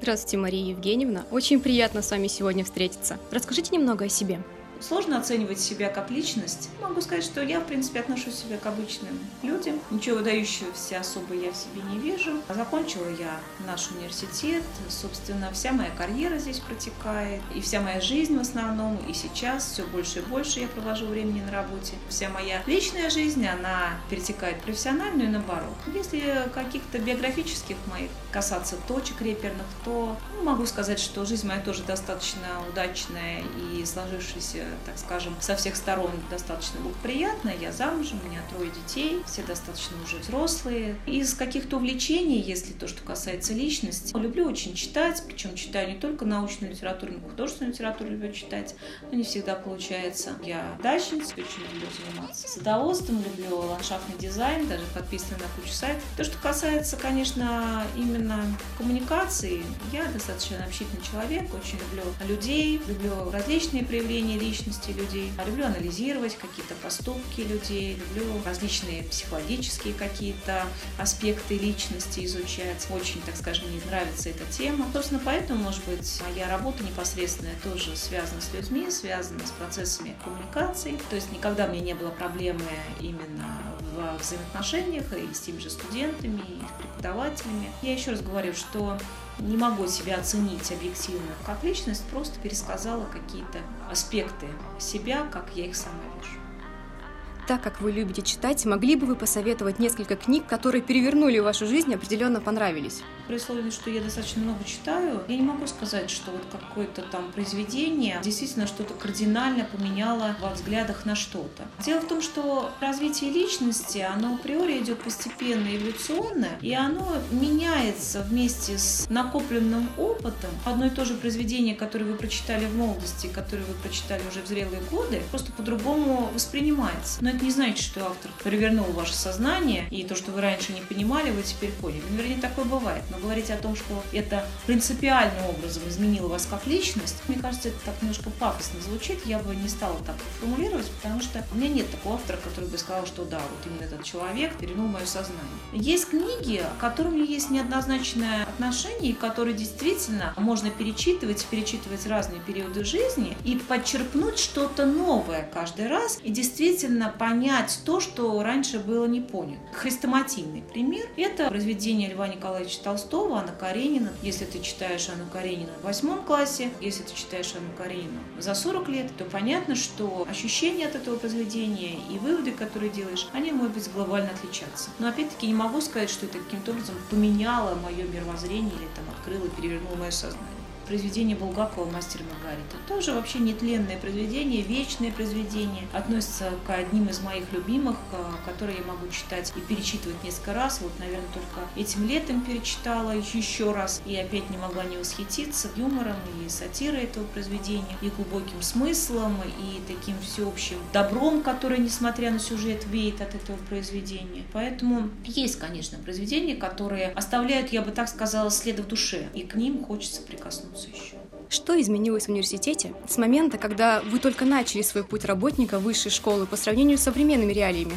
Здравствуйте, Мария Евгеньевна. Очень приятно с вами сегодня встретиться. Расскажите немного о себе. Сложно оценивать себя как личность. Могу сказать, что я, в принципе, отношусь себя к обычным людям. Ничего выдающегося особо я в себе не вижу. Закончила я наш университет. Собственно, вся моя карьера здесь протекает. И вся моя жизнь в основном. И сейчас все больше и больше я провожу времени на работе. Вся моя личная жизнь, она перетекает в профессиональную и наоборот. Если каких-то биографических моих касаться точек реперных, то ну, могу сказать, что жизнь моя тоже достаточно удачная и сложившаяся так скажем, со всех сторон достаточно благоприятно. Я замужем, у меня трое детей, все достаточно уже взрослые. Из каких-то увлечений, если то, что касается личности, люблю очень читать, причем читаю не только научную литературу, но и художественную литературу люблю читать, но не всегда получается. Я дачница, очень люблю заниматься садоводством, люблю ландшафтный дизайн, даже подписана на кучу сайтов. То, что касается, конечно, именно коммуникации, я достаточно общительный человек, очень люблю людей, люблю различные проявления личности, личности людей. Люблю анализировать какие-то поступки людей, люблю различные психологические какие-то аспекты личности изучать. Очень, так скажем, мне нравится эта тема. Собственно, поэтому, может быть, моя работа непосредственная тоже связана с людьми, связана с процессами коммуникации. То есть никогда меня не было проблемы именно в взаимоотношениях и с теми же студентами, и с преподавателями. Я еще раз говорю, что не могу себя оценить объективно как личность, просто пересказала какие-то аспекты себя, как я их сама вижу. Так как вы любите читать, могли бы вы посоветовать несколько книг, которые перевернули вашу жизнь и определенно понравились? При условии, что я достаточно много читаю, я не могу сказать, что вот какое-то там произведение действительно что-то кардинально поменяло во взглядах на что-то. Дело в том, что развитие личности, оно априори идет постепенно, эволюционно, и оно меняется вместе с накопленным опытом. Одно и то же произведение, которое вы прочитали в молодости, которое вы прочитали уже в зрелые годы, просто по-другому воспринимается. Но это не значит, что автор перевернул ваше сознание, и то, что вы раньше не понимали, вы теперь поняли. Ну, вернее, такое бывает. Но говорить о том, что это принципиальным образом изменило вас как личность, мне кажется, это так немножко пафосно звучит. Я бы не стала так формулировать, потому что у меня нет такого автора, который бы сказал, что да, вот именно этот человек перевернул мое сознание. Есть книги, к которым есть неоднозначное отношение, и которые действительно можно перечитывать, перечитывать разные периоды жизни и подчерпнуть что-то новое каждый раз и действительно понять то, что раньше было не понято. Хрестоматийный пример – это произведение Льва Николаевича Толстого, Анна Каренина. Если ты читаешь Анну Каренину в восьмом классе, если ты читаешь Анну Каренину за 40 лет, то понятно, что ощущения от этого произведения и выводы, которые делаешь, они могут быть глобально отличаться. Но опять-таки не могу сказать, что это каким-то образом поменяло мое мировоззрение или там открыло, перевернуло мое сознание произведение Булгакова «Мастер Маргарита». Тоже вообще нетленное произведение, вечное произведение. Относится к одним из моих любимых, которые я могу читать и перечитывать несколько раз. Вот, наверное, только этим летом перечитала еще раз и опять не могла не восхититься юмором и сатирой этого произведения, и глубоким смыслом, и таким всеобщим добром, которое, несмотря на сюжет, веет от этого произведения. Поэтому есть, конечно, произведения, которые оставляют, я бы так сказала, след в душе, и к ним хочется прикоснуться вернуться еще. Что изменилось в университете с момента, когда вы только начали свой путь работника высшей школы по сравнению с современными реалиями?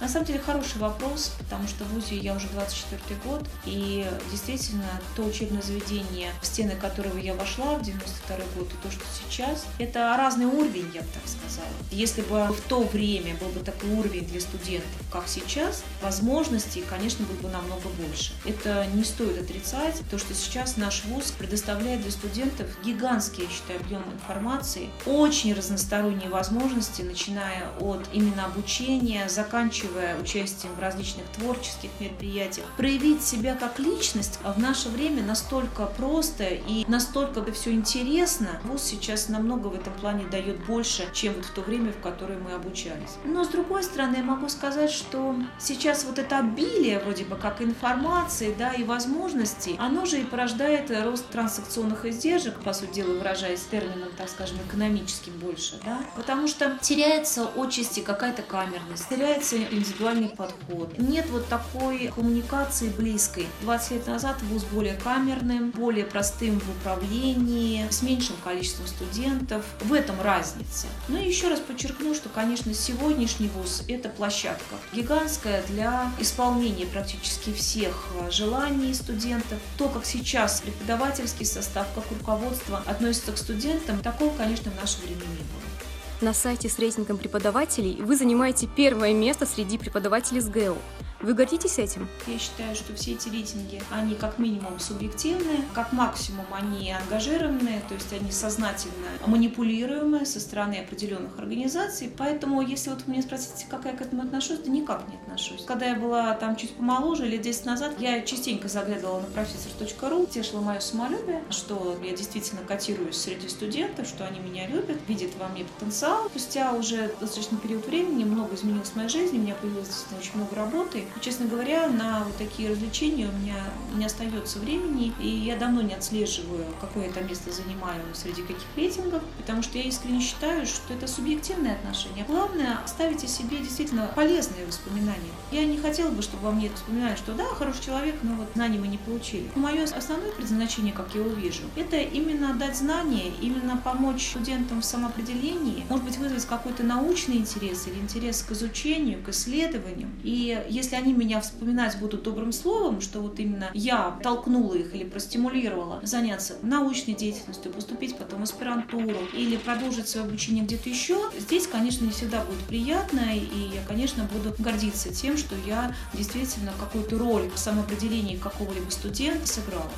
На самом деле хороший вопрос, потому что в ВУЗе я уже 24 год, и действительно то учебное заведение, в стены которого я вошла в 92 год, и то, что сейчас, это разный уровень, я бы так сказала. Если бы в то время был бы такой уровень для студентов, как сейчас, возможностей, конечно, было бы намного больше. Это не стоит отрицать. То, что сейчас наш ВУЗ предоставляет для студентов гигантский, я считаю, объем информации, очень разносторонние возможности, начиная от именно обучения, заканчивая заканчивая участием в различных творческих мероприятиях, проявить себя как личность в наше время настолько просто и настолько все интересно. ВУЗ сейчас намного в этом плане дает больше, чем вот в то время, в которое мы обучались. Но с другой стороны, я могу сказать, что сейчас вот это обилие вроде бы как информации, да, и возможностей, оно же и порождает рост транзакционных издержек, по сути дела, выражаясь термином, так скажем, экономическим больше, да, потому что теряется отчасти какая-то камерность, теряется индивидуальный подход. Нет вот такой коммуникации близкой. 20 лет назад вуз более камерным, более простым в управлении, с меньшим количеством студентов. В этом разница. Ну и еще раз подчеркну, что, конечно, сегодняшний вуз – это площадка гигантская для исполнения практически всех э, желаний студентов. То, как сейчас преподавательский состав, как руководство относится к студентам, такого, конечно, в наше время не было. На сайте с рейтингом преподавателей вы занимаете первое место среди преподавателей с ГЭО. Вы гордитесь этим? Я считаю, что все эти рейтинги, они как минимум субъективные, как максимум они ангажированные, то есть они сознательно манипулируемые со стороны определенных организаций. Поэтому, если вот вы меня спросите, как я к этому отношусь, да никак не отношусь. Когда я была там чуть помоложе, лет 10 назад, я частенько заглядывала на профессор.ру, тешила мое самолюбие, что я действительно котируюсь среди студентов, что они меня любят, видят во мне потенциал. Спустя уже достаточно период времени много изменилось в моей жизни, у меня появилось действительно очень много работы, Честно говоря, на вот такие развлечения у меня не остается времени, и я давно не отслеживаю, какое я там место занимаю среди каких рейтингов, потому что я искренне считаю, что это субъективное отношение. Главное – оставить себе действительно полезные воспоминания. Я не хотела бы, чтобы во мне вспоминали, что да, хороший человек, но вот знаний мы не получили. Мое основное предназначение, как я увижу, это именно дать знания, именно помочь студентам в самоопределении, может быть, вызвать какой-то научный интерес или интерес к изучению, к исследованию. И если они меня вспоминать будут добрым словом, что вот именно я толкнула их или простимулировала заняться научной деятельностью, поступить потом в аспирантуру или продолжить свое обучение где-то еще, здесь, конечно, не всегда будет приятно, и я, конечно, буду гордиться тем, что я действительно какую-то роль в самоопределении какого-либо студента сыграла.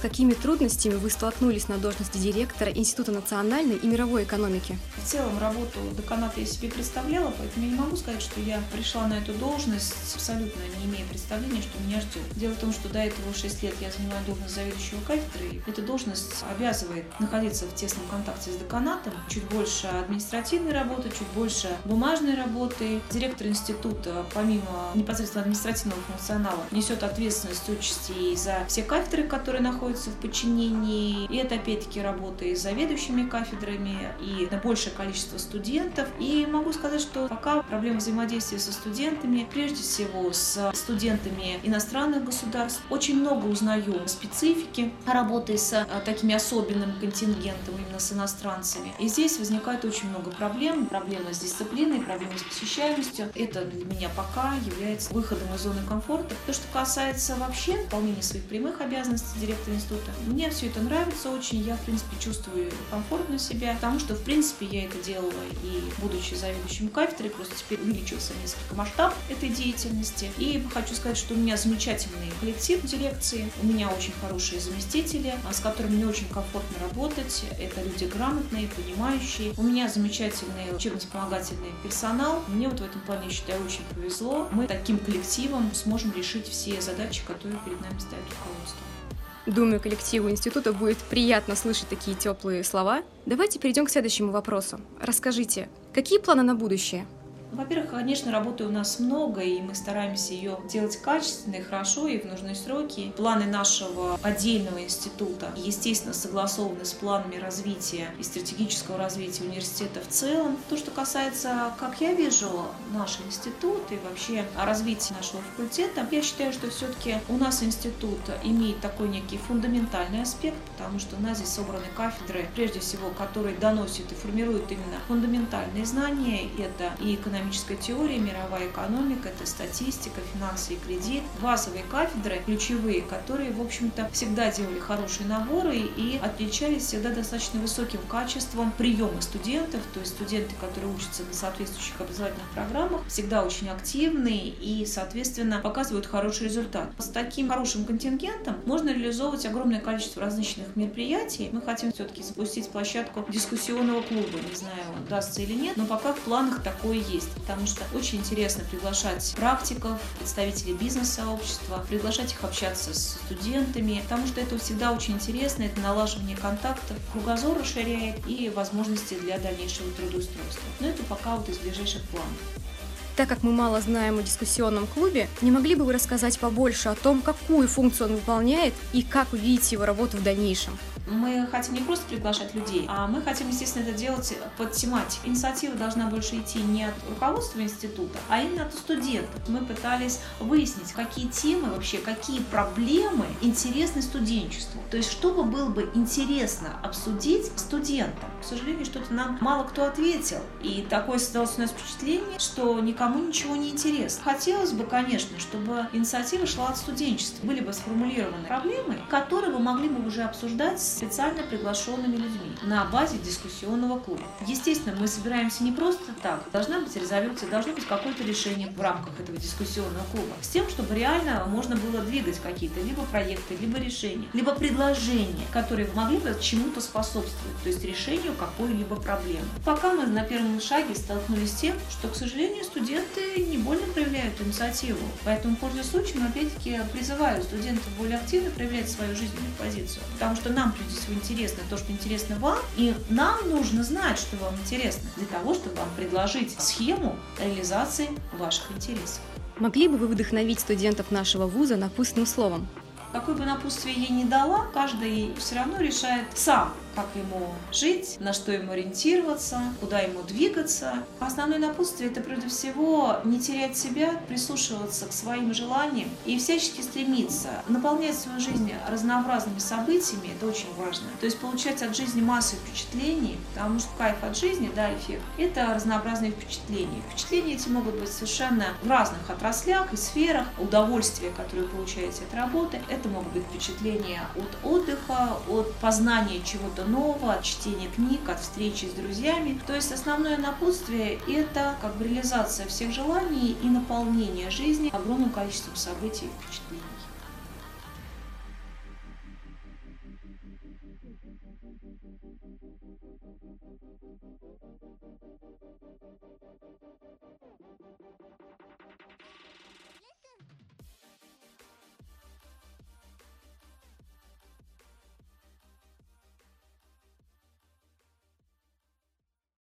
С какими трудностями вы столкнулись на должности директора Института национальной и мировой экономики? В целом работу деканата я себе представляла, поэтому я не могу сказать, что я пришла на эту должность абсолютно не имея представления, что меня ждет. Дело в том, что до этого 6 лет я занимаю должность заведующего кафедры, и эта должность обязывает находиться в тесном контакте с деканатом, чуть больше административной работы, чуть больше бумажной работы. Директор института, помимо непосредственно административного функционала, несет ответственность участи за все кафедры, которые находятся находятся в подчинении. И это, опять-таки, работа и с заведующими кафедрами, и на большее количество студентов. И могу сказать, что пока проблема взаимодействия со студентами, прежде всего с студентами иностранных государств, очень много узнаю специфики работы с а, такими особенным контингентом, именно с иностранцами. И здесь возникает очень много проблем. Проблемы с дисциплиной, проблемы с посещаемостью. Это для меня пока является выходом из зоны комфорта. То, что касается вообще выполнения своих прямых обязанностей директора института. Мне все это нравится очень, я, в принципе, чувствую комфортно себя, потому что, в принципе, я это делала и будучи заведующим кафедрой, просто теперь увеличился несколько масштаб этой деятельности. И хочу сказать, что у меня замечательный коллектив дирекции, у меня очень хорошие заместители, а, с которыми мне очень комфортно работать. Это люди грамотные, понимающие. У меня замечательный учебно-вспомогательный персонал. Мне вот в этом плане, я считаю, очень повезло. Мы таким коллективом сможем решить все задачи, которые перед нами ставит руководство. Думаю, коллективу института будет приятно слышать такие теплые слова. Давайте перейдем к следующему вопросу. Расскажите, какие планы на будущее? Во-первых, конечно, работы у нас много, и мы стараемся ее делать качественно и хорошо, и в нужные сроки. Планы нашего отдельного института, естественно, согласованы с планами развития и стратегического развития университета в целом. То, что касается, как я вижу, наш институт и вообще развития нашего факультета, я считаю, что все-таки у нас институт имеет такой некий фундаментальный аспект, потому что у нас здесь собраны кафедры, прежде всего, которые доносят и формируют именно фундаментальные знания. Это и экономические экономическая теория, мировая экономика, это статистика, финансы и кредит. Базовые кафедры, ключевые, которые, в общем-то, всегда делали хорошие наборы и отличались всегда достаточно высоким качеством приема студентов, то есть студенты, которые учатся на соответствующих образовательных программах, всегда очень активные и, соответственно, показывают хороший результат. С таким хорошим контингентом можно реализовывать огромное количество различных мероприятий. Мы хотим все-таки запустить площадку дискуссионного клуба. Не знаю, удастся или нет, но пока в планах такое есть потому что очень интересно приглашать практиков, представителей бизнес-сообщества, приглашать их общаться с студентами, потому что это всегда очень интересно, это налаживание контактов, кругозор расширяет и возможности для дальнейшего трудоустройства. Но это пока вот из ближайших планов. Так как мы мало знаем о дискуссионном клубе, не могли бы вы рассказать побольше о том, какую функцию он выполняет и как вы видите его работу в дальнейшем? Мы хотим не просто приглашать людей, а мы хотим, естественно, это делать под тематику. Инициатива должна больше идти не от руководства института, а именно от студентов. Мы пытались выяснить, какие темы вообще, какие проблемы интересны студенчеству. То есть, что бы было бы интересно обсудить студентам. К сожалению, что-то нам мало кто ответил. И такое создалось у нас впечатление, что никому ничего не интересно. Хотелось бы, конечно, чтобы инициатива шла от студенчества. Были бы сформулированы проблемы, которые вы могли бы уже обсуждать с специально приглашенными людьми на базе дискуссионного клуба. Естественно, мы собираемся не просто так. Должна быть резолюция, должно быть какое-то решение в рамках этого дискуссионного клуба. С тем, чтобы реально можно было двигать какие-то либо проекты, либо решения, либо предложения, которые могли бы чему-то способствовать, то есть решению какой-либо проблемы. Пока мы на первом шаге столкнулись с тем, что, к сожалению, студенты не больно проявляют инициативу. Поэтому, пользуясь случаем, опять-таки призываю студентов более активно проявлять свою жизненную позицию. Потому что нам прежде всего интересно то, что интересно вам, и нам нужно знать, что вам интересно, для того, чтобы вам предложить схему реализации ваших интересов. Могли бы вы вдохновить студентов нашего вуза напутственным словом? Какое бы напутствие я ни дала, каждый все равно решает сам, как ему жить, на что ему ориентироваться, куда ему двигаться. Основное напутствие – это прежде всего не терять себя, прислушиваться к своим желаниям и всячески стремиться наполнять свою жизнь разнообразными событиями, это очень важно. То есть получать от жизни массу впечатлений, потому что кайф от жизни, да, эффект, это разнообразные впечатления. Впечатления эти могут быть совершенно в разных отраслях и сферах. Удовольствие, которое получаете от работы, это могут быть впечатления от отдыха, от познания чего-то чего-то нового, от чтения книг, от встречи с друзьями. То есть основное напутствие – это как бы реализация всех желаний и наполнение жизни огромным количеством событий и впечатлений.